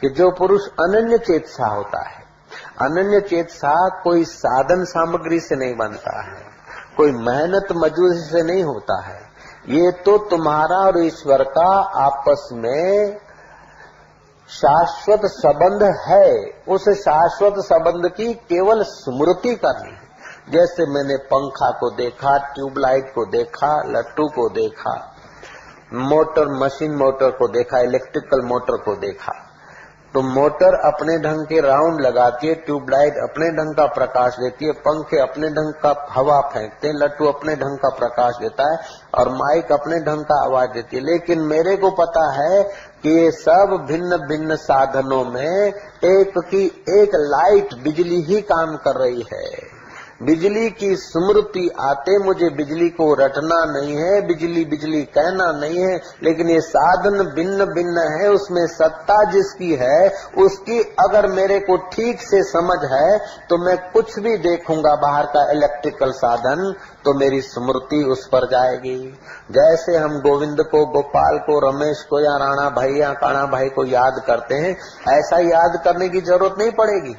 कि जो पुरुष अनन्य चेतसा होता है, अनन्य चेतसा कोई साधन सामग्री से नहीं बनता है, कोई मेहनत मजदूरी से नहीं होता है। ये तो तुम्हारा और ईश्वर का आपस में शाश्वत संबंध है। उस शाश्वत संबंध की केवल स्मृति करनी है। जैसे मैंने पंखा को देखा, ट्यूबलाइट को देखा, लट्टू को देखा, मोटर, मशीन मोटर को देखा, इलेक्ट्रिकल मोटर को देखा। तो मोटर अपने ढंग के राउंड लगाती है, ट्यूबलाइट अपने ढंग का प्रकाश देती है, पंखे अपने ढंग का हवा फेंकते हैं लट्टू अपने ढंग का प्रकाश देता है और माइक अपने ढंग का आवाज़ देती है। लेकिन मेरे को पता है कि ये सब भिन्न भिन्न साधनों में एक की एक लाइट बिजली ही काम कर रही है। बिजली की स्मृति आते मुझे, बिजली को रटना नहीं है, बिजली बिजली कहना नहीं है, लेकिन ये साधन भिन्न भिन्न है, उसमें सत्ता जिसकी है, उसकी अगर मेरे को ठीक से समझ है तो मैं कुछ भी देखूँगा बाहर का इलेक्ट्रिकल साधन तो मेरी स्मृति उस पर जाएगी। जैसे हम गोविंद को, गोपाल को, रमेश को या राणा भाई या काणा भाई को याद करते हैं, ऐसा याद करने की ज़रूरत नहीं पड़ेगी।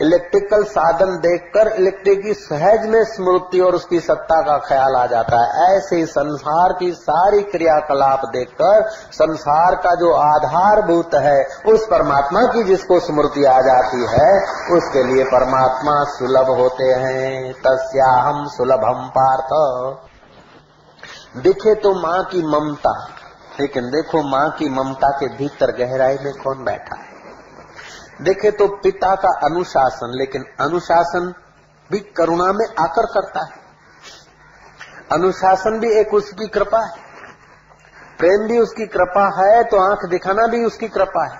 इलेक्ट्रिकल साधन देखकर इलेक्ट्रिक की सहज में स्मृति और उसकी सत्ता का ख्याल आ जाता है। ऐसे ही संसार की सारी क्रियाकलाप देखकर संसार का जो आधारभूत है, उस परमात्मा की जिसको स्मृति आ जाती है, उसके लिए परमात्मा सुलभ होते हैं। तस्या हम सुलभम पार्थ। दिखे तो माँ की ममता, लेकिन देखो माँ की ममता के भीतर गहराई में कौन बैठा है? देखे तो पिता का अनुशासन, लेकिन अनुशासन भी करुणा में आकर करता है। अनुशासन भी एक उसकी कृपा है। प्रेम भी उसकी कृपा है तो आँख दिखाना भी उसकी कृपा है।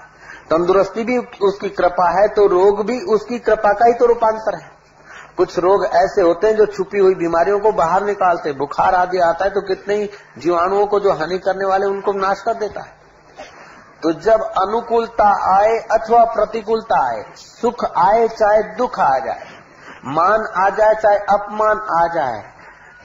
तंदुरुस्ती भी उसकी कृपा है तो रोग भी उसकी कृपा का ही तो रूपांतर है। कुछ रोग ऐसे होते हैं जो छुपी हुई बीमारियों को बाहर निकालते बुखार आदि आता है तो कितने ही जीवाणुओं को जो हानि करने वाले उनको नाश कर देता है। तो जब अनुकूलता आए अथवा प्रतिकूलता आए, सुख आए चाहे दुख आ जाए, मान आ जाए चाहे अपमान आ जाए,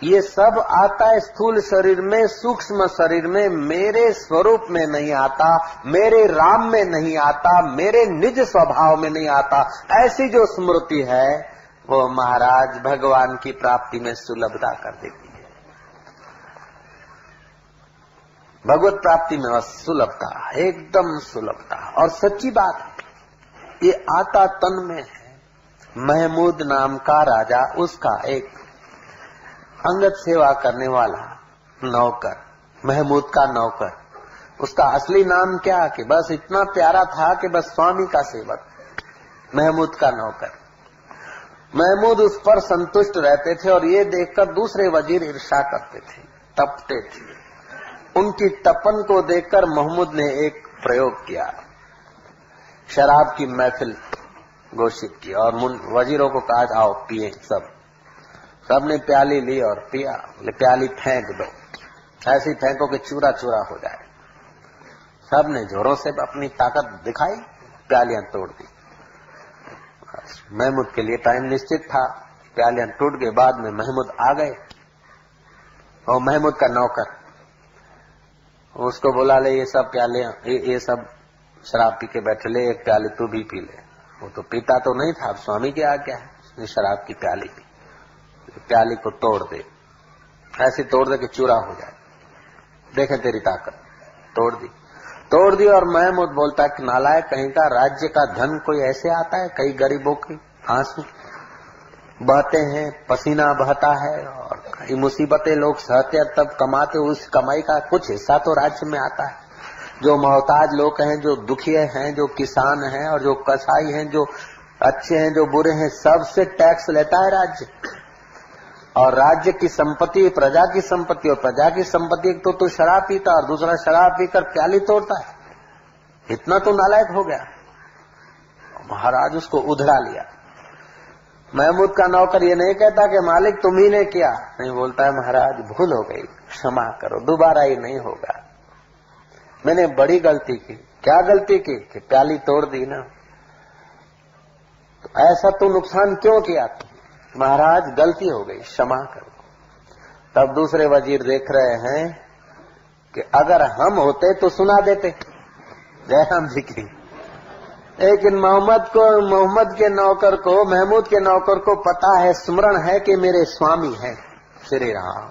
ये सब आता है स्थूल शरीर में, सूक्ष्म शरीर में, मेरे स्वरूप में नहीं आता, मेरे राम में नहीं आता, मेरे निज स्वभाव में नहीं आता। ऐसी जो स्मृति है, वो महाराज भगवान की प्राप्ति में सुलभता कर देती भगवत प्राप्ति में सुलभता, एकदम सुलभता। और सच्ची बात ये आता तन में है। महमूद नाम का राजा, उसका एक अंगत सेवा करने वाला नौकर, महमूद का नौकर। उसका असली नाम क्या कि बस इतना प्यारा था कि बस स्वामी का सेवक, महमूद का नौकर। महमूद उस पर संतुष्ट रहते थे और ये देखकर दूसरे वज़ीर ईर्षा करते थे, तपते थे। उनकी तपन को देखकर मोहम्मद ने एक प्रयोग किया। शराब की महफिल घोषित की और वजीरों को कहा, आओ, पिए सब। सबने प्याली ली और पिया। बोले, प्याली फेंक दो। ऐसी फेंको कि चूरा चूरा हो जाए। सबने जोरों से अपनी ताकत दिखाई, प्यालियाँ तोड़ दी। महमूद के लिए टाइम निश्चित था। प्यालियाँ टूट गए, बाद में महमूद आ गए। और महमूद का नौकर उसको बोला ले ये सब प्याले ये, ये सब शराब पी के बैठे ले एक प्याले तू भी पी ले। वो तो पीता तो नहीं था अब स्वामी की आज्ञा है उसने शराब की प्याली पी। प्याली को तोड़ दे। ऐसे तोड़ दे कि चूरा हो जाए। देखे तेरी ताकत। तोड़ दी। तोड़ दी और मैं मुझ बोलता कि नालायक कहीं का राज्य का धन कोई ऐसे आता है कई गरीबों की आँसू बहते हैं पसीना बहता है और कई मुसीबतें लोग सहते हैं, तब कमाते उस कमाई का कुछ हिस्सा तो राज्य में आता है। जो मोहताज लोग हैं, जो दुखी हैं, जो किसान हैं और जो कसाई हैं, जो अच्छे हैं, जो बुरे हैं, सबसे टैक्स लेता है राज्य। और राज्य की संपत्ति, प्रजा की संपत्ति, और प्रजा की संपत्ति एक तो तो शराब पीता और दूसरा शराब पीकर प्याली तोड़ता है। इतना तो नालायक हो गया। महाराज उसको उधरा लिया। महमूद का नौकर ये नहीं कहता कि मालिक तुम ही ने किया। नहीं, बोलता है, महाराज, भूल हो गई। क्षमा करो, दोबारा ये नहीं होगा। मैंने बड़ी गलती की। क्या गलती की? कि प्याली तोड़ दी ना। तो ऐसा तो नुकसान क्यों किया? महाराज, गलती हो गई, क्षमा करो। तब दूसरे वज़ीर देख रहे हैं कि अगर हम होते तो सुना देते। जयराम जी की लेकिन मोहम्मद को, मोहम्मद के नौकर को, महमूद के नौकर को पता है, स्मरण है कि मेरे स्वामी है। श्री राम।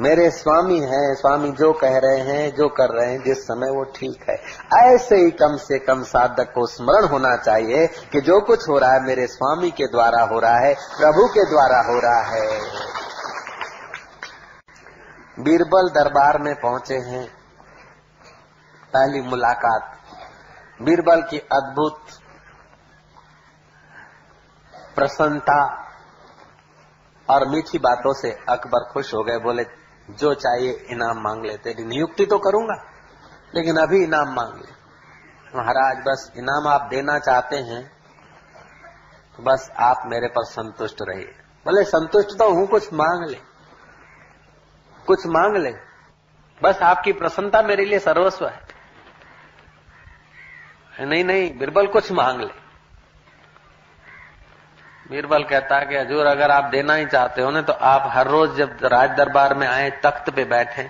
मेरे स्वामी हैं, स्वामी जो कह रहे हैं, जो कर रहे हैं, जिस समय वो ठीक है। ऐसे ही कम से कम साधक को स्मरण होना चाहिए कि जो कुछ हो रहा है मेरे स्वामी के द्वारा हो रहा है, प्रभु के द्वारा हो रहा है। बीरबल दरबार में पहुँचे हैं। पहली मुलाकात बीरबल की अद्भुत प्रसन्नता और मीठी बातों से अकबर खुश हो गए, बोले, जो चाहिए इनाम मांग लेते नियुक्ति तो करूँगा, लेकिन अभी इनाम मांग ले। महाराज, बस इनाम आप देना चाहते हैं तो बस आप मेरे पर संतुष्ट रहिए। बोले संतुष्ट तो हूँ, कुछ मांग ले, कुछ मांग ले, बस आपकी प्रसन्नता मेरे लिए सर्वस्व है। नहीं नहीं, बीरबल कुछ मांग ले। बीरबल कहता है कि हजूर, अगर आप देना ही चाहते हो ना तो आप हर रोज जब राज दरबार में आए, तख्त पे बैठे,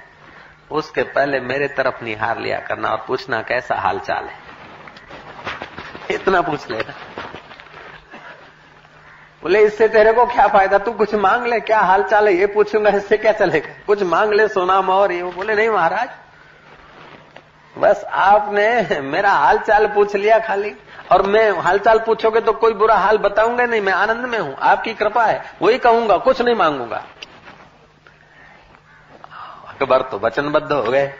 उसके पहले मेरे तरफ़ निहार लिया करना और पूछना कैसा हाल चाल है। इतना पूछ लेना। बोले, इससे तेरे को क्या फ़ायदा? तू कुछ मांग ले, क्या हाल चाल है? ये पूछूँगा, इससे क्या चलेगा? कुछ मांग ले, सोना मोहर ये बोले, नहीं महाराज बस आपने मेरा हाल चाल पूछ लिया खाली। और मैं हालचाल पूछोगे तो कोई बुरा हाल बताऊँगा नहीं, मैं आनंद में हूँ। आपकी कृपा है, वही कहूँगा, कुछ नहीं मांगूँगा। अकबर तो वचनबद्ध हो गए।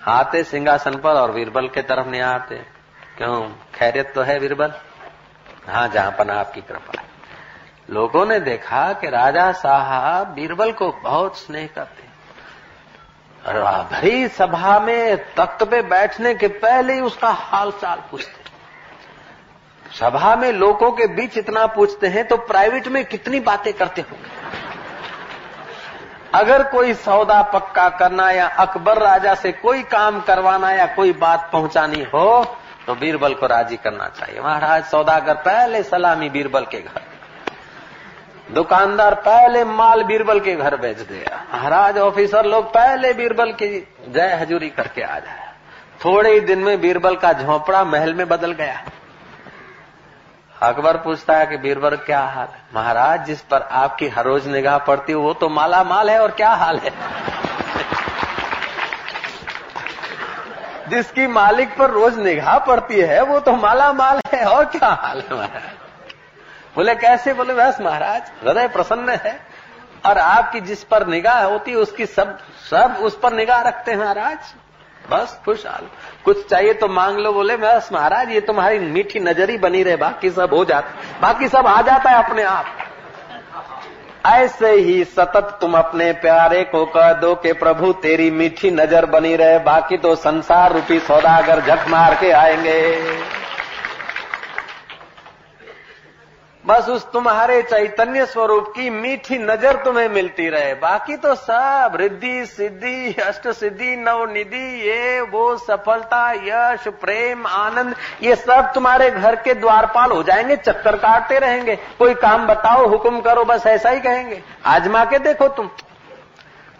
आते सिंहासन पर और बीरबल के तरफ़ नहीं आते। क्यों? खैरियत तो है बीरबल हाँ जहाँ पर आपकी कृपा है। लोगों ने देखा कि राजा साहब बीरबल को बहुत स्नेह करते भरी सभा में तख्त पे बैठने के पहले ही उसका हाल चाल पूछते सभा में लोगों के बीच इतना पूछते हैं तो प्राइवेट में कितनी बातें करते होंगे? अगर कोई सौदा पक्का करना या अकबर राजा से कोई काम करवाना या कोई बात पहुंचानी हो तो बीरबल को राज़ी करना चाहिए। महाराज, सौदागर पहले सलामी बीरबल के घर। दुकानदार पहले माल बीरबल के घर बेच दिया महाराज, ऑफिसर लोग पहले बीरबल की जय हजूरी करके आ जाए। थोड़े ही दिन में बीरबल का झोपड़ा महल में बदल गया। अकबर पूछता है कि बीरबल, क्या हाल है? महाराज, जिस पर आपकी हर रोज निगाह पड़ती है, वो तो माला माल है और क्या हाल है? जिसकी मालिक पर रोज निगाह पड़ती है, वो तो माला माल है और क्या हाल है, महाराज? बोले, कैसे? बोले, बस महाराज, हृदय प्रसन्न है और आपकी जिस पर निगाह होती है उसकी सब सब उस पर निगाह रखते हैं महाराज। बस, खुशहाल। कुछ चाहिए तो मांग लो, बोले, बस महाराज, ये तुम्हारी मीठी नज़र ही बनी रहे, बाकी सब हो जाता, बाकी सब आ जाता है अपने आप। ऐसे ही सतत तुम अपने प्यारे को कह दो कि प्रभु, तेरी मीठी नज़र बनी रहे, बाकी तो संसार रूपी सौदागर झक मार के आएँगे। बस उस तुम्हारे चैतन्य स्वरूप की मीठी नज़र तुम्हें मिलती रहे। बाकी तो सब रिद्धि, सिद्धि, अष्ट सिद्धि नवनिधि ये, वो, सफलता, यश, प्रेम, आनंद, ये सब तुम्हारे घर के द्वारपाल हो जाएँगे, चक्कर काटते रहेंगे। कोई काम बताओ, हुक्म करो, बस ऐसा ही कहेंगे। आजमा के देखो तुम।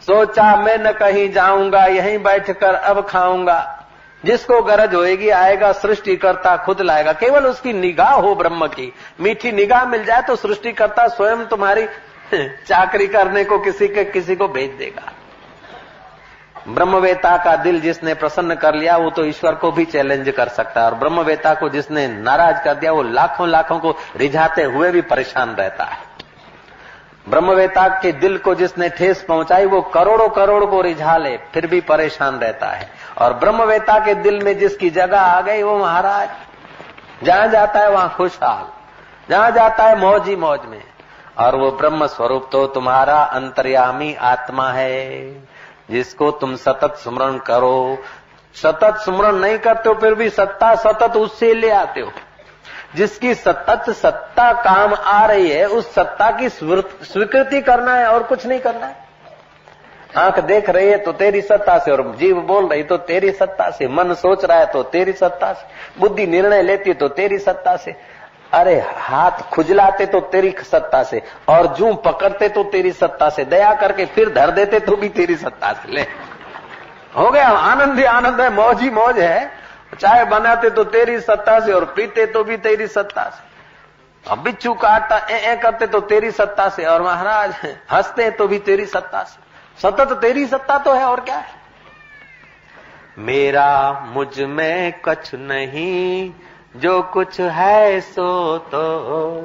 सोचा मैं न कहीं जाऊँगा, यहीं बैठकर अब खाऊँगा। जिसको गरज होएगी आएगा, सृष्टिकर्ता खुद लाएगा। केवल उसकी निगाह हो ब्रह्म की। मीठी निगाह मिल जाए तो सृष्टिकर्ता स्वयं तुम्हारी चाकरी करने को किसी के, किसी को भेज देगा। ब्रह्मवेता का दिल जिसने प्रसन्न कर लिया, वो तो ईश्वर को भी चैलेंज कर सकता है। और ब्रह्मवेता को जिसने नाराज़ कर दिया, वो लाखों लाखों को रिझाते हुए भी परेशान रहता है। ब्रह्मवेता के दिल को जिसने ठेस पहुंचाई, वो करोड़ों, करोड़ को रिझा ले, फिर भी परेशान रहता है। और ब्रह्मवेता के दिल में जिसकी जगह आ गई वो महाराज। जहाँ जाता है वहाँ खुशहाल। जहाँ जाता है मौज ही मौज में। और वो ब्रह्म स्वरूप तो तुम्हारा अंतर्यामी आत्मा है, जिसको तुम सतत स्मरण करो। सतत स्मरण नहीं करते हो, फिर भी सत्ता सतत उससे ले आते हो। जिसकी सतत सत्ता काम आ रही है, उस सत्ता की स्वीकृति करना है और कुछ नहीं करना है। आँख देख रही है तो तेरी सत्ता से और जीव बोल रही तो तेरी सत्ता से मन सोच रहा है तो तेरी सत्ता से बुद्धि निर्णय लेती तो तेरी सत्ता से अरे हाथ खुजलाते तो तेरी सत्ता से और जू पकड़ते तो तेरी सत्ता से दया करके फिर धर देते तो भी तेरी सत्ता से ले हो गया आनंद ही आनंद है मौज ही मौज है चाय बनाते तो तेरी सत्ता से और पीते तो भी तेरी सत्ता से अब बिच्छू काटता ए, ए करते तो तेरी सत्ता से और महाराज हँसते तो भी तेरी सत्ता से सतत तेरी सत्ता तो है, और क्या है? मेरा मुझमें कुछ नहीं, जो कुछ है सो तो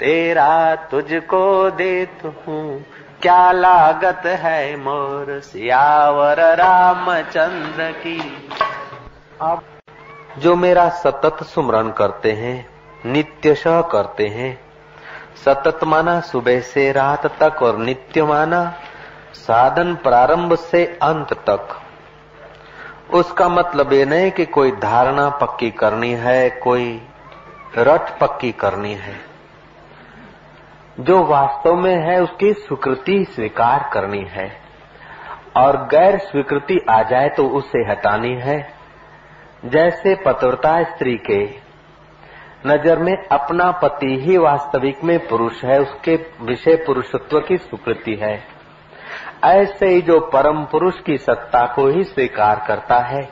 तेरा तुझको देत हूँ। क्या लागत है मोर सियावर रामचंद्र की? अब जो मेरा सतत सुमरण करते हैं नित्यश करते हैं, सतत माना सुबह से रात तक और नित्य माना साधन प्रारंभ से अंत तक। उसका मतलब ये नहीं कि कोई धारणा पक्की करनी है, कोई रट पक्की करनी है। जो वास्तव में है, उसकी स्वीकृति स्वीकार करनी है। और गैर स्वीकृति आ जाए तो उसे हटानी है। जैसे पतिव्रता स्त्री के नज़र में अपना पति ही वास्तविक में पुरुष है, उसके विषय पुरुषत्व की स्वीकृति है। ऐसे ही जो परम पुरुष की सत्ता को ही स्वीकार करता है।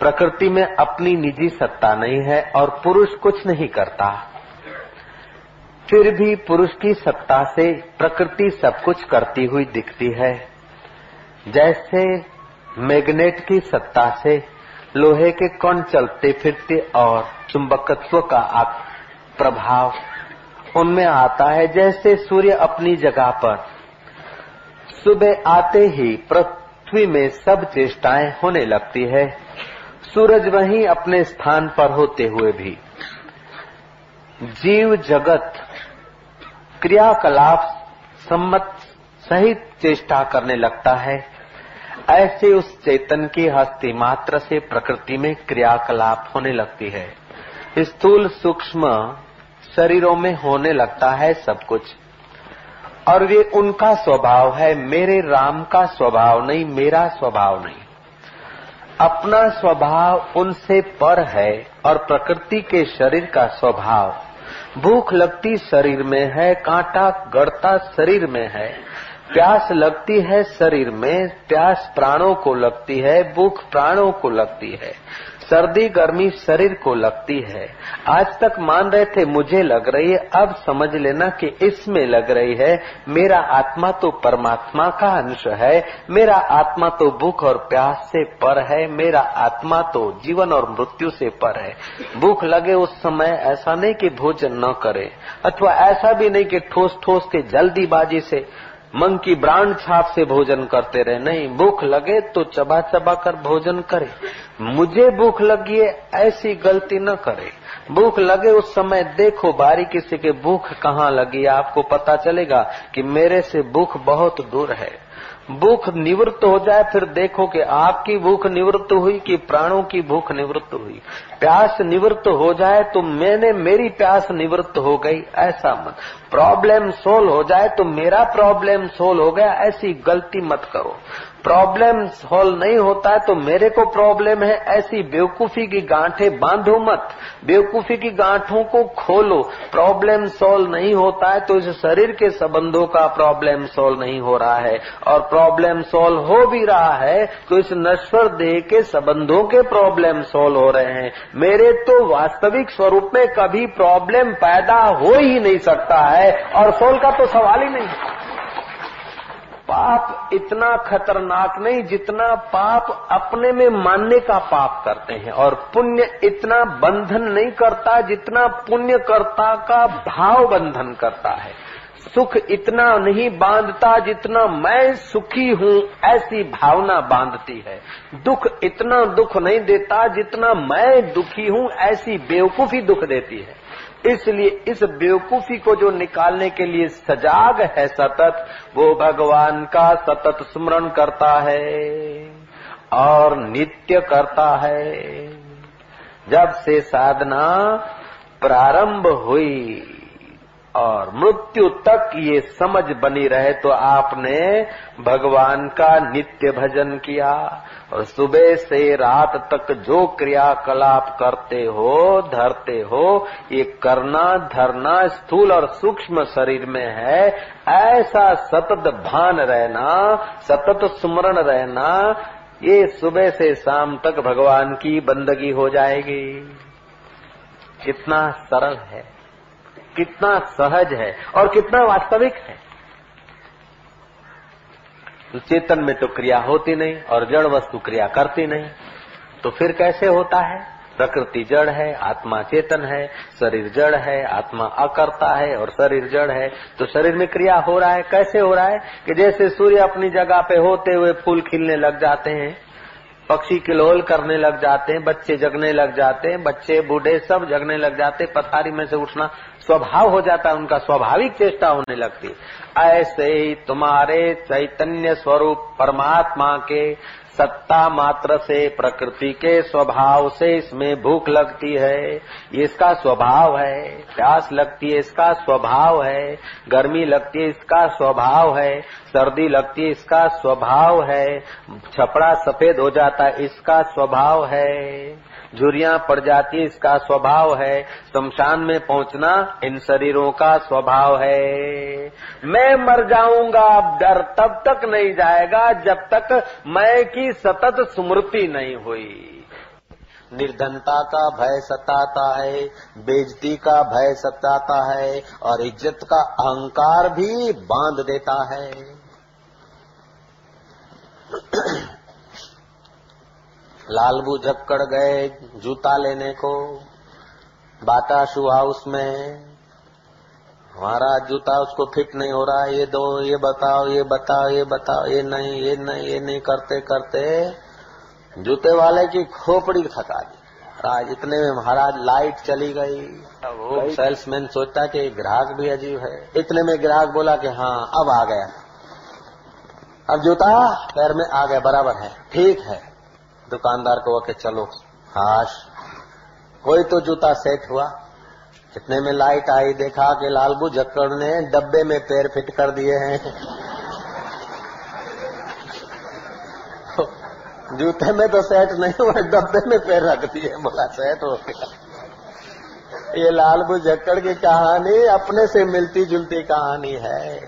प्रकृति में अपनी निजी सत्ता नहीं है और पुरुष कुछ नहीं करता। फिर भी पुरुष की सत्ता से प्रकृति सब कुछ करती हुई दिखती है। जैसे मैग्नेट की सत्ता से लोहे के कण चलते फिरते और चुंबकत्व का प्रभाव उनमें आता है। जैसे सूर्य अपनी जगह पर सुबह आते ही पृथ्वी में सब चेष्टाएँ होने लगती है। सूरज वहीं अपने स्थान पर होते हुए भी। जीव जगत क्रियाकलाप सम्मत सहित चेष्टा करने लगता है। ऐसे उस चेतन की हस्ती मात्र से प्रकृति में क्रियाकलाप होने लगती है। स्थूल सूक्ष्म शरीरों में होने लगता है सब कुछ। और ये उनका स्वभाव है, मेरे राम का स्वभाव नहीं, मेरा स्वभाव नहीं। अपना स्वभाव उनसे पर है और प्रकृति के शरीर का स्वभाव। भूख लगती शरीर में है, कांटा गड़ता शरीर में है, प्यास लगती है शरीर में, प्यास प्राणों को लगती है, भूख प्राणों को लगती है। सर्दी गर्मी शरीर को लगती है। आज तक मान रहे थे, मुझे लग रही है, अब समझ लेना कि इसमें लग रही है, मेरा आत्मा तो परमात्मा का अंश है, मेरा आत्मा तो भूख और प्यास से पर है, मेरा आत्मा तो जीवन और मृत्यु से पर है। भूख लगे उस समय ऐसा नहीं कि भोजन न करे, अथवा ऐसा भी नहीं कि ठोस ठोस के जल्दीबाजी से मन की ब्रांड छाप से भोजन करते रहे। नहीं, भूख लगे तो चबा चबा कर भोजन करे। मुझे भूख लगी है, ऐसी गलती न करे। भूख लगे उस समय देखो बारीकी से के भूख कहाँ लगी आपको पता चलेगा कि मेरे से भूख बहुत दूर है। भूख निवृत्त हो जाए, फिर देखो कि आपकी भूख निवृत्त हुई कि प्राणों की भूख निवृत्त हुई। प्यास निवृत्त हो जाए तो मैंने मेरी प्यास निवृत्त हो गई, ऐसा मत। प्रॉब्लम सोल्व हो जाए तो मेरा प्रॉब्लम सोल्व हो गया, ऐसी गलती मत करो। प्रॉब्लम सॉल्व नहीं होता है तो मेरे को प्रॉब्लम है, ऐसी बेवकूफ़ी की गांठे बांधो मत। बेवकूफ़ी की गांठों को खोलो। प्रॉब्लम सॉल्व नहीं होता है तो इस शरीर के संबंधों का प्रॉब्लम सॉल्व नहीं हो रहा है। और प्रॉब्लम सॉल्व हो भी रहा है तो इस नश्वर देह के संबंधों के प्रॉब्लम सॉल्व हो रहे हैं। मेरे तो वास्तविक स्वरूप में कभी प्रॉब्लम पैदा हो ही नहीं सकता है, और सोल का तो सवाल ही नहीं पाप इतना खतरनाक नहीं जितना पाप अपने में मानने का पाप करते हैं। और पुण्य इतना बंधन नहीं करता जितना पुण्य कर्ता का भाव बंधन करता है। सुख इतना नहीं बांधता जितना मैं सुखी हूँ, ऐसी भावना बांधती है। दुख इतना दुख नहीं देता जितना मैं दुखी हूँ, ऐसी बेवकूफ़ी दुख देती है। इसलिए इस बेवकूफ़ी को जो निकालने के लिए सजाग है सतत, वो भगवान का सतत स्मरण करता है और नित्य करता है। जब से साधना प्रारंभ हुई और मृत्यु तक ये समझ बनी रहे तो आपने भगवान का नित्य भजन किया। और सुबह से रात तक जो क्रियाकलाप करते हो, धरते हो, ये करना, धरना स्थूल और सूक्ष्म शरीर में है। ऐसा सतत भान रहना, सतत स्मरण रहना, ये सुबह से शाम तक भगवान की बंदगी हो जाएगी। कितना सरल है। कितना सहज है और कितना वास्तविक है। तो चेतन में तो क्रिया होती नहीं और जड़ वस्तु क्रिया करती नहीं। तो फिर कैसे होता है? प्रकृति जड़ है, आत्मा चेतन है, शरीर जड़ है, आत्मा अकर्ता है और शरीर जड़ है। तो शरीर में क्रिया हो रहा है, कैसे हो रहा है कि जैसे सूर्य अपनी जगह पे होते हुए फूल खिलने लग जाते हैं, पक्षी किलोल करने लग जाते हैं, बच्चे जगने लग जाते हैं, बच्चे बूढ़े सब जगने लग जाते पथारी में से उठना स्वभाव हो जाता है, उनका स्वाभाविक चेष्टा होने लगती ऐसे ही तुम्हारे चैतन्य स्वरूप परमात्मा के सत्ता मात्र से, प्रकृति के स्वभाव से इसमें भूख लगती है। इसका स्वभाव है, प्यास लगती है, इसका स्वभाव है, गर्मी लगती है, इसका स्वभाव है, सर्दी लगती है, इसका स्वभाव है, छपड़ा सफ़ेद हो जाता है, इसका स्वभाव है, झुरिया पड़ जाती है, इसका स्वभाव है, शमशान में पहुँचना इन शरीरों का स्वभाव है। मैं मर जाऊँगा डर तब तक नहीं जाएगा जब तक मैं की सतत स्मृति नहीं हुई। निर्धनता का भय सताता है बेजती का भय सताता है, और इज़्ज़त का अहंकार भी बाँध देता है। लालबू झक्कड़ गए जूता लेने को। बाटा शू हाउस में हमारा जूता उसको फिट नहीं हो रहा ये दो ये बताओ ये बताओ ये बताओ ये नहीं ये नहीं ये नहीं करते करते जूते वाले की खोपड़ी थका दी। आज इतने में महाराज लाइट चली गई। वो सेल्समैन सोचता कि ग्राहक भी अजीब है। इतने में ग्राहक बोला कि हाँ अब आ गया। अब जूता पैर में आ गया बराबर है ठीक है। दुकानदार को के चलो हाश। कोई तो जूता सेट हुआ। कितने में लाइट आई, देखा कि लालबू जक्कड़ ने डब्बे में पैर फिट कर दिए हैं। जूते में तो सेट नहीं हुआ, डब्बे में पैर रख दिए, बोला, सेट हो गया। ये लालबू जक्कड़ की कहानी अपने से मिलती जुलती कहानी है।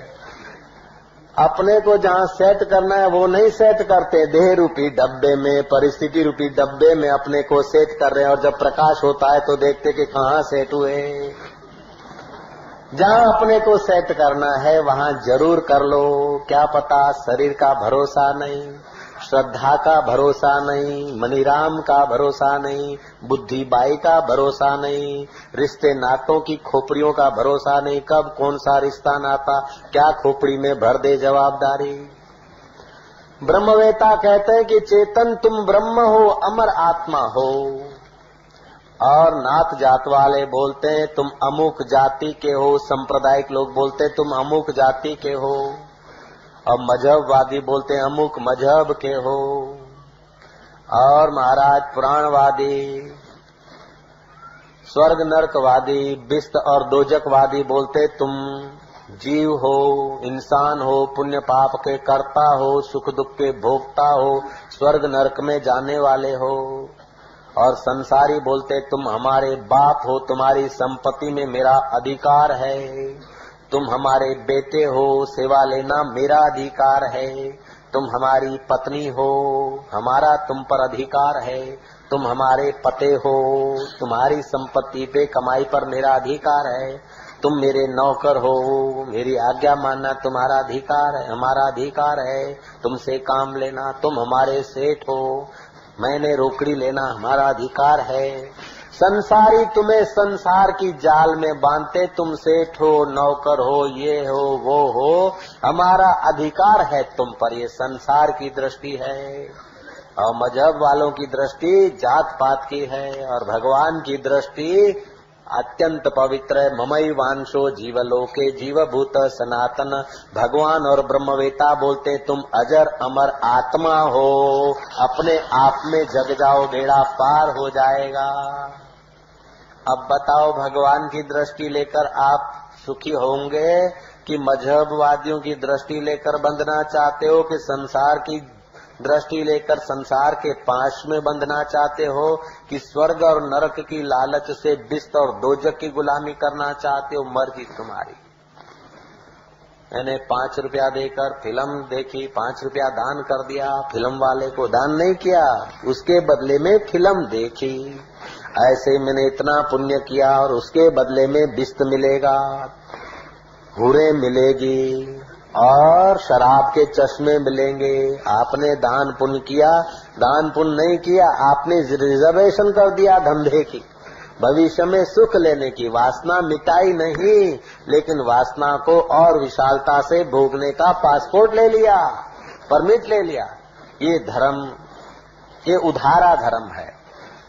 अपने को जहाँ सेट करना है वो नहीं सेट करते। देह रूपी डब्बे में, परिस्थिति रूपी डब्बे में अपने को सेट कर रहे हैं और जब प्रकाश होता है तो देखते कि कहाँ सेट हुए जहाँ अपने को सेट करना है, वहाँ ज़रूर कर लो। क्या पता शरीर का भरोसा नहीं। श्रद्धा का भरोसा नहीं, मनीराम का भरोसा नहीं, बुद्धि बाई का भरोसा नहीं, रिश्ते नातों की खोपड़ियों का भरोसा नहीं, कब कौन सा रिश्ता नाता, क्या खोपड़ी में भर दे जवाबदारी। ब्रह्मवेता कहते हैं कि चेतन तुम ब्रह्म हो, अमर आत्मा हो। और नाथ जात वाले बोलते हैं, तुम अमुक जाति के हो, सांप्रदायिक लोग बोलते तुम अमुक जाति के हो। अब मजहबवादी बोलते हैं, अमुक मज़हब के हो। और महाराज पुराणवादी स्वर्ग नरकवादी बिस्त और दोजकवादी बोलते, तुम जीव हो, इंसान हो, पुण्य पाप के कर्ता हो, सुख दुख के भोगता हो, स्वर्ग नरक में जाने वाले हो। और संसारी बोलते, तुम हमारे बाप हो, तुम्हारी संपत्ति में मेरा अधिकार है। तुम हमारे बेटे हो, सेवा लेना मेरा अधिकार है। तुम हमारी पत्नी हो, हमारा तुम पर अधिकार है। तुम हमारे पते हो, तुम्हारी संपत्ति पे कमाई पर मेरा अधिकार है। तुम मेरे नौकर हो, मेरी आज्ञा मानना तुम्हारा अधिकार है, हमारा अधिकार है। तुमसे काम लेना तुम हमारे सेठ हो। मैंने रोकड़ी लेना हमारा अधिकार है। संसारी तुम्हें संसार की जाल में बांधते तुम सेठ हो नौकर हो, ये हो, वो हो। हमारा अधिकार है तुम पर, ये संसार की दृष्टि है। और मज़हब वालों की दृष्टि जात पात की है, और भगवान की दृष्टि अत्यंत पवित्र है। ममई वांशो जीवलोके, जीवभूत सनातन। भगवान और ब्रह्मवेता बोलते, तुम अजर अमर आत्मा हो। अपने आप में जग जाओ, बेड़ा पार हो जाएगा। अब बताओ, भगवान की दृष्टि लेकर आप सुखी होंगे कि मजहबवादियों की दृष्टि लेकर बंधना चाहते हो कि संसार की दृष्टि लेकर संसार के पाश में बंधना चाहते हो कि स्वर्ग और नरक की लालच से बिस्त और दोजक की गुलामी करना चाहते हो, मर्ज़ी तुम्हारी। मैंने पाँच रुपया देकर फ़िल्म देखी, पाँच रुपया दान कर दिया, फ़िल्म वाले को दान नहीं किया, उसके बदले में फ़िल्म देखी। ऐसे मैंने इतना पुण्य किया और उसके बदले में बिस्त मिलेगा, हुरे मिलेगी। और शराब के चश्मे मिलेंगे। आपने दान पुण्य किया, दान पुण्य नहीं किया, आपने रिजर्वेशन कर दिया धंधे की। भविष्य में सुख लेने की वासना मिटाई नहीं, लेकिन वासना को और विशालता से भोगने का पासपोर्ट ले लिया, परमिट ले लिया। ये धर्म, ये उधारा धर्म है।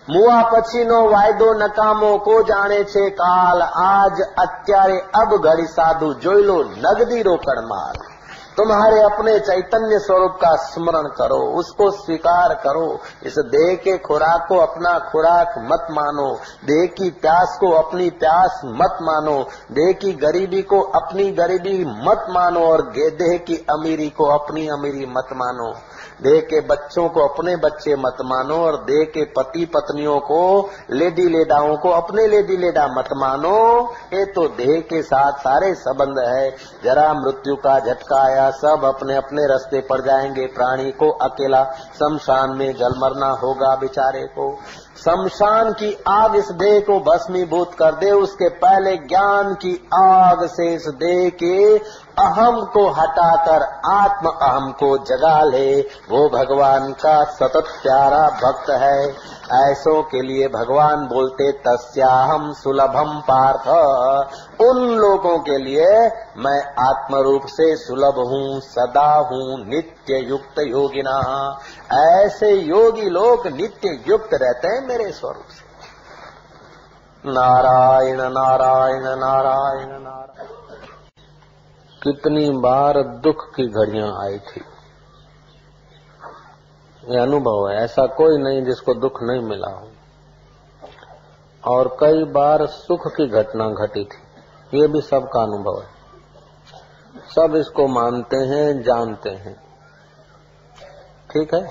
મુઆ પછીનો વાયદો નકામો કો જાણે છે કાલ આજ અત્યારે અબ ઘડી સાધુ જોઈ લો નગદી રોકડ માલ तुम्हारे अपने चैतन्य स्वरूप का स्मरण करो उसको स्वीकार करो इस देह के खुराक को अपना खुराक मत मानो देह की प्यास को अपनी प्यास मत मानो देह की गरीबी को अपनी गरीबी मत मानो और देह की अमीरी को अपनी अमीरी मत मानो देह के बच्चों को अपने बच्चे मत मानो और देह के पति पत्नियों को, लेडी लेडाओं को अपने लेडी लेडा मत मानो। ये तो देह के साथ सारे संबंध है। जरा मृत्यु का झटका आया, सब अपने अपने रास्ते पर जाएँगे। प्राणी को अकेला शमशान में जल मरना होगा बेचारे को। शमशान की आग इस देह को भस्मीभूत कर दे। उसके पहले ज्ञान की आग से इस देह के अहम को हटाकर आत्म अहम को जगा ले। वो भगवान का सतत प्यारा भक्त है। ऐसों के लिए भगवान बोलते, तस्याहम सुलभम पार्थ। उन लोगों के लिए मैं आत्म रूप से सुलभ हूँ, सदा हूँ नित्य युक्त योगिना। ऐसे योगी लोग नित्य युक्त रहते हैं मेरे स्वरूप से। नारायण नारायण नारायण नारायण। कितनी बार दुख की घड़ियाँ आई थी। ये अनुभव है, ऐसा कोई नहीं जिसको दुख नहीं मिला हो। और कई बार सुख की घटना घटी थी, ये भी सबका अनुभव है। सब इसको मानते हैं, जानते हैं। ठीक है?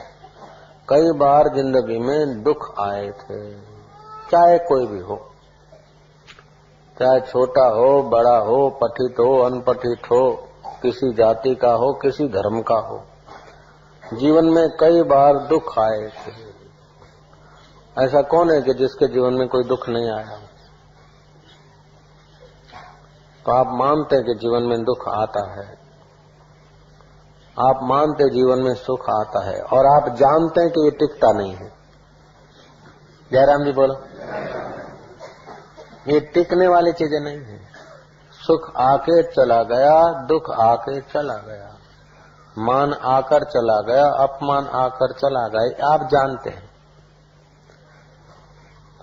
कई बार ज़िंदगी में दुख आए थे, चाहे कोई भी हो। चाहे छोटा हो, बड़ा हो, पठित हो, अनपठित हो, किसी जाति का हो, किसी धर्म का हो, जीवन में कई बार दुख आए थे। ऐसा कौन है कि जिसके जीवन में कोई दुख नहीं आया? तो आप मानते हैं कि जीवन में दुख आता है। आप मानते जीवन में सुख आता है, और आप जानते हैं कि ये टिकता नहीं है। जयराम जी बोलो। ये टिकने वाली चीज़ें नहीं है। सुख आके चला गया, दुख आके चला गया। मान आकर चला गया, अपमान आकर चला गया आप जानते हैं।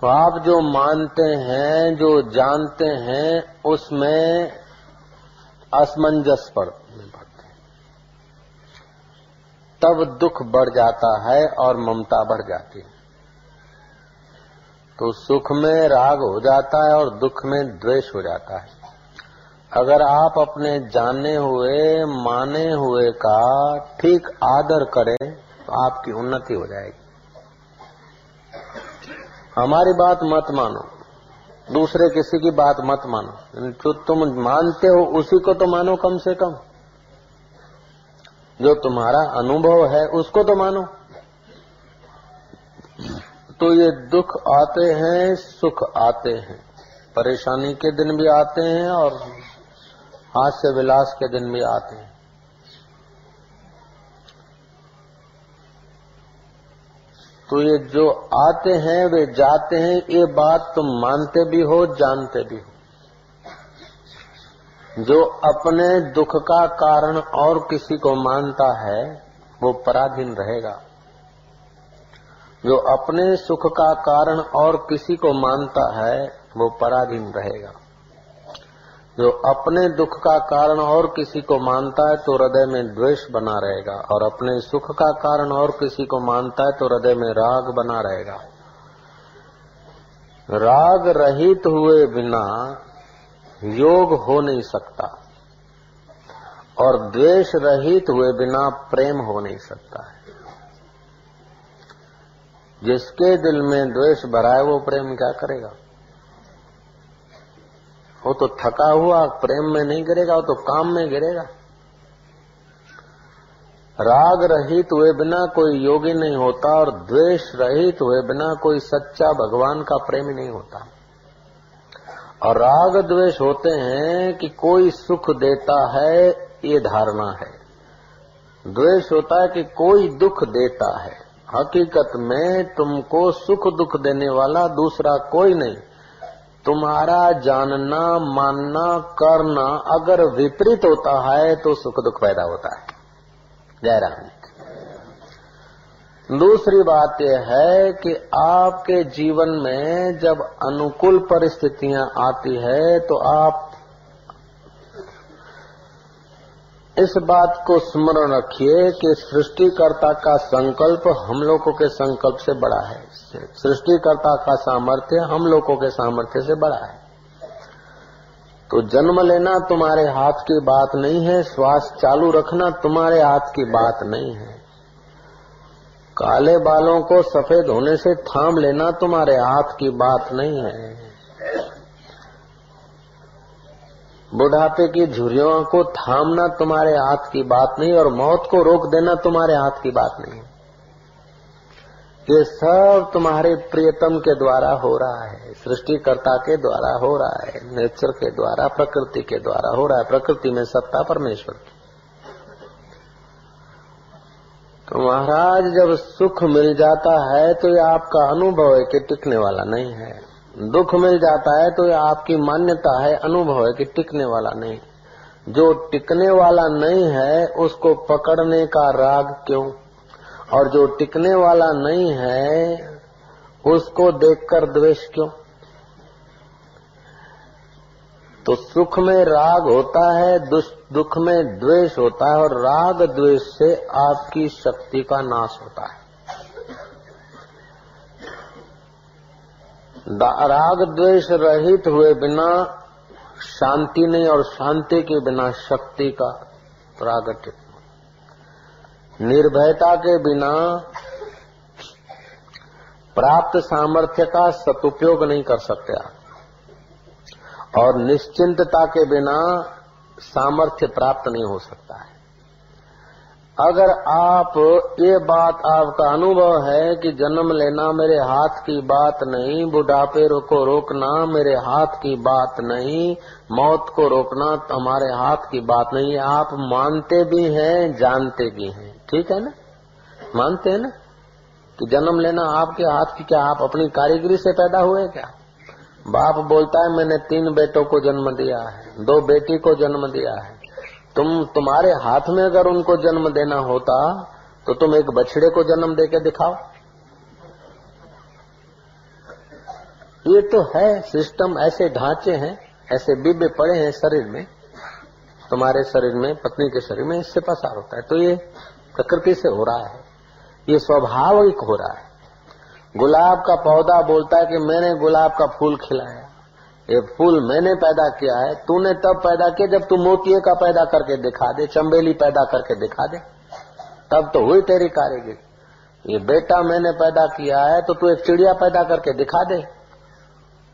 तो आप जो मानते हैं, जो जानते हैं, उसमें असमंजस बढ़ते हैं। तब दुख बढ़ जाता है और ममता बढ़ जाती है। तो सुख में राग हो जाता है और दुख में द्वेष हो जाता है। अगर आप अपने जाने हुए, माने हुए का ठीक आदर करें तो आपकी उन्नति हो जाएगी। हमारी बात मत मानो। दूसरे किसी की बात मत मानो। जो तुम मानते हो, उसी को तो मानो कम से कम। जो तुम्हारा अनुभव है, उसको तो मानो। तो ये दुख आते हैं, सुख आते हैं। परेशानी के दिन भी आते हैं और हास्य विलास के दिन भी आते हैं। तो ये जो आते हैं, वे जाते हैं, ये बात तुम मानते भी हो, जानते भी हो। जो अपने दुख का कारण और किसी को मानता है, वो पराधीन रहेगा। जो अपने सुख का कारण और किसी को मानता है, वो पराधीन रहेगा। जो अपने दुख का कारण और किसी को मानता है तो हृदय में द्वेष बना रहेगा। और अपने सुख का कारण और किसी को मानता है तो हृदय में राग बना रहेगा। राग रहित हुए बिना योग हो नहीं सकता। और द्वेष रहित हुए बिना प्रेम हो नहीं सकता है। जिसके दिल में द्वेष भरा है, वो प्रेम क्या करेगा? वो तो थका हुआ, प्रेम में नहीं गिरेगा, वो तो काम में गिरेगा। राग रहित हुए बिना कोई योगी नहीं होता और द्वेष रहित हुए बिना कोई सच्चा भगवान का प्रेमी नहीं होता। और राग द्वेष होते हैं कि कोई सुख देता है, ये धारणा है। द्वेष होता है कि कोई दुख देता है। हकीकत में तुमको सुख दुख देने वाला दूसरा कोई नहीं। तुम्हारा जानना, मानना, करना अगर विपरीत होता है तो सुख दुख पैदा होता है। जय राम दूसरी बात यह है कि आपके जीवन में जब अनुकूल परिस्थितियाँ आती है तो आप इस बात को स्मरण रखिए कि सृष्टिकर्ता का संकल्प हम लोगों के संकल्प से बड़ा है। सृष्टिकर्ता का सामर्थ्य हम लोगों के सामर्थ्य से बड़ा है। तो जन्म लेना तुम्हारे हाथ की बात नहीं है, श्वास चालू रखना तुम्हारे हाथ की बात नहीं है। काले बालों को सफ़ेद होने से थाम लेना तुम्हारे हाथ की बात नहीं है। बुढ़ापे की झुरियों को थामना तुम्हारे हाथ की बात नहीं और मौत को रोक देना तुम्हारे हाथ की बात नहीं। ये सब तुम्हारे प्रियतम के द्वारा हो रहा है, सृष्टिकर्ता के द्वारा हो रहा है, नेचर के द्वारा, प्रकृति के द्वारा हो रहा है। प्रकृति में सत्ता परमेश्वर की। तो महाराज, जब सुख मिल जाता है तो ये आपका अनुभव है कि टिकने वाला नहीं है। दुख मिल जाता है तो आपकी मान्यता है, अनुभव है कि टिकने वाला नहीं। जो टिकने वाला नहीं है, उसको पकड़ने का राग क्यों? और जो टिकने वाला नहीं है, उसको देखकर द्वेष क्यों? तो सुख में राग होता है दुख में द्वेष होता है, और राग द्वेष से आपकी शक्ति का नाश होता है। राग द्वेष रहित हुए बिना, शांति नहीं और शांति के बिना शक्ति का प्रागट्य निर्भयता के बिना प्राप्त सामर्थ्य का सदुपयोग नहीं कर सकते आप। और निश्चिंतता के बिना सामर्थ्य प्राप्त नहीं हो सकता है। अगर आप, ये बात आपका अनुभव है कि जन्म लेना मेरे हाथ की बात नहीं, बुढ़ापे को रोकना मेरे हाथ की बात नहीं, मौत को रोकना हमारे हाथ की बात नहीं आप मानते भी हैं, जानते भी हैं। ठीक है ना? मानते हैं ना? कि जन्म लेना आपके हाथ की क्या, आप अपनी कारीगरी से पैदा हुए क्या? बाप बोलता है, मैंने तीन बेटों को जन्म दिया है, दो बेटी को जन्म दिया है। तुम तुम्हारे हाथ में अगर उनको जन्म देना होता तो तुम एक बछड़े को जन्म दे के दिखाओ। ये तो है, सिस्टम ऐसे ढांचे हैं, ऐसे बिबे पड़े हैं शरीर में। तुम्हारे शरीर में, पत्नी के शरीर में इससे पसार होता है। तो ये प्रकृति से हो रहा है। ये स्वाभाविक हो रहा है। गुलाब का पौधा बोलता है कि मैंने गुलाब का फूल खिलाया। ये फूल मैंने पैदा किया है, तूने तब पैदा किया जब तू मोतिये का पैदा करके दिखा दे चंबेली पैदा करके दिखा दे। तब तो हुई तेरी कारीगरी। ये बेटा मैंने पैदा किया है तो तू एक चिड़िया पैदा करके दिखा दे।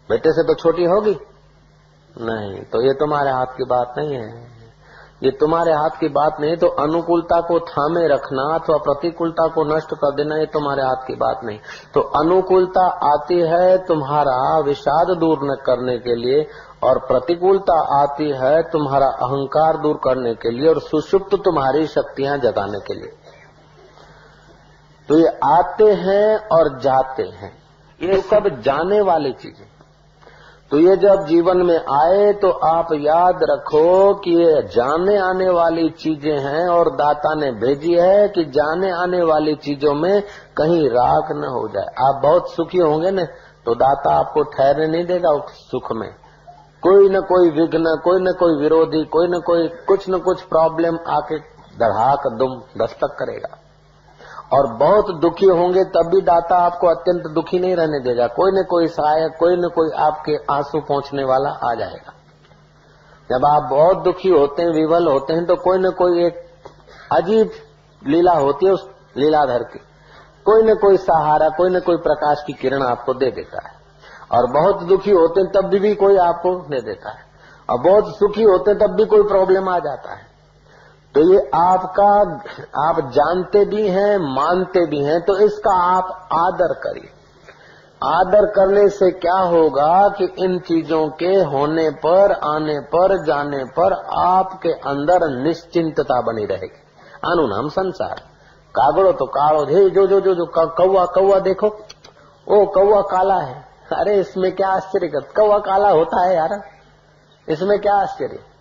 बेटे से तो छोटी होगी? नहीं तो ये तुम्हारे हाथ की बात नहीं है। ये तुम्हारे हाथ की बात नहीं तो अनुकूलता को थामे रखना अथवा प्रतिकूलता को नष्ट कर देना, ये तुम्हारे हाथ की बात नहीं। तो अनुकूलता आती है तुम्हारा विषाद दूर न करने के लिए, और प्रतिकूलता आती है तुम्हारा अहंकार दूर करने के लिए, और सुषुप्त तुम्हारी शक्तियाँ जगाने के लिए। तो ये आते हैं और जाते हैं। ये सब जाने वाली चीज़ें। तो ये जब जीवन में आए तो आप याद रखो कि ये जाने आने वाली चीज़ें हैं और दाता ने भेजी है कि जाने आने वाली चीज़ों में कहीं राग न हो जाए। आप बहुत सुखी होंगे न तो दाता आपको ठहरने नहीं देगा उस सुख में। कोई न कोई विघ्न, कोई न कोई विरोधी, कोई न कोई कुछ न कुछ प्रॉब्लम आके दढ़ाक दुम दस्तक करेगा। और बहुत दुखी होंगे तब भी दाता आपको अत्यंत दुखी नहीं रहने देगा। कोई न कोई सहायक कोई न कोई आपके आँसू पहुँचने वाला आ जाएगा। जब आप बहुत दुखी होते हैं विवल होते हैं तो कोई न कोई एक अजीब लीला होती है उस लीलाधर की। कोई न कोई सहारा कोई न कोई प्रकाश की किरण आपको दे देता है। और बहुत दुखी होते हैं तब भी, भी कोई आपको दे देता है। और बहुत सुखी होते हैं तब भी कोई प्रॉब्लम आ जाता है। तो ये आपका, आप जानते भी हैं, मानते भी हैं तो इसका आप आदर करिए। आदर करने से क्या होगा कि इन चीज़ों के होने पर, आने पर, जाने पर आपके अंदर निश्चिंतता बनी रहेगी। आनु नाम संसार। कागड़ो तो कालो हे जो जो जो जो कौवा कौवा देखो। ओ, कौवा काला है। अरे, इसमें क्या आश्चर्य कौवा काला होता है यार। इसमें क्या आश्चर्य?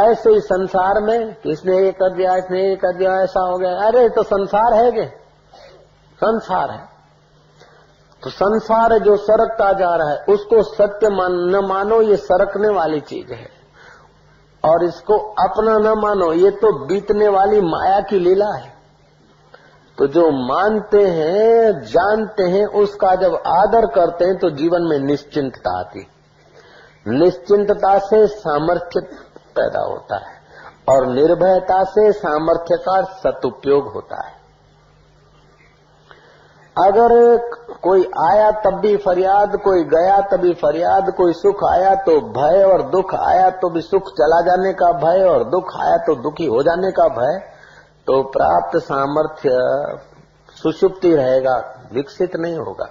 ऐसे ही संसार में इसने ये कर दिया, इसने ये कर दिया, ऐसा हो गया। अरे तो संसार है के संसार है। तो संसार जो सरकता जा रहा है, उसको सत्य मान, न मानो ये सरकने वाली चीज़ है। और इसको अपना न मानो, ये तो बीतने वाली माया की लीला है। तो जो मानते हैं, जानते हैं, उसका जब आदर करते हैं तो जीवन में निश्चिंतता आती निश्चिंतता से सामर्थ्य पैदा होता है। और निर्भयता से सामर्थ्य का सदुपयोग होता है। अगर कोई आया तब भी फरियाद, कोई गया तभी फरियाद, कोई सुख आया तो भय और दुख, आया तो भी सुख, चला जाने का भय और दुख, आया तो दुखी हो जाने का भय तो प्राप्त सामर्थ्य सुषुप्ति रहेगा, विकसित नहीं होगा।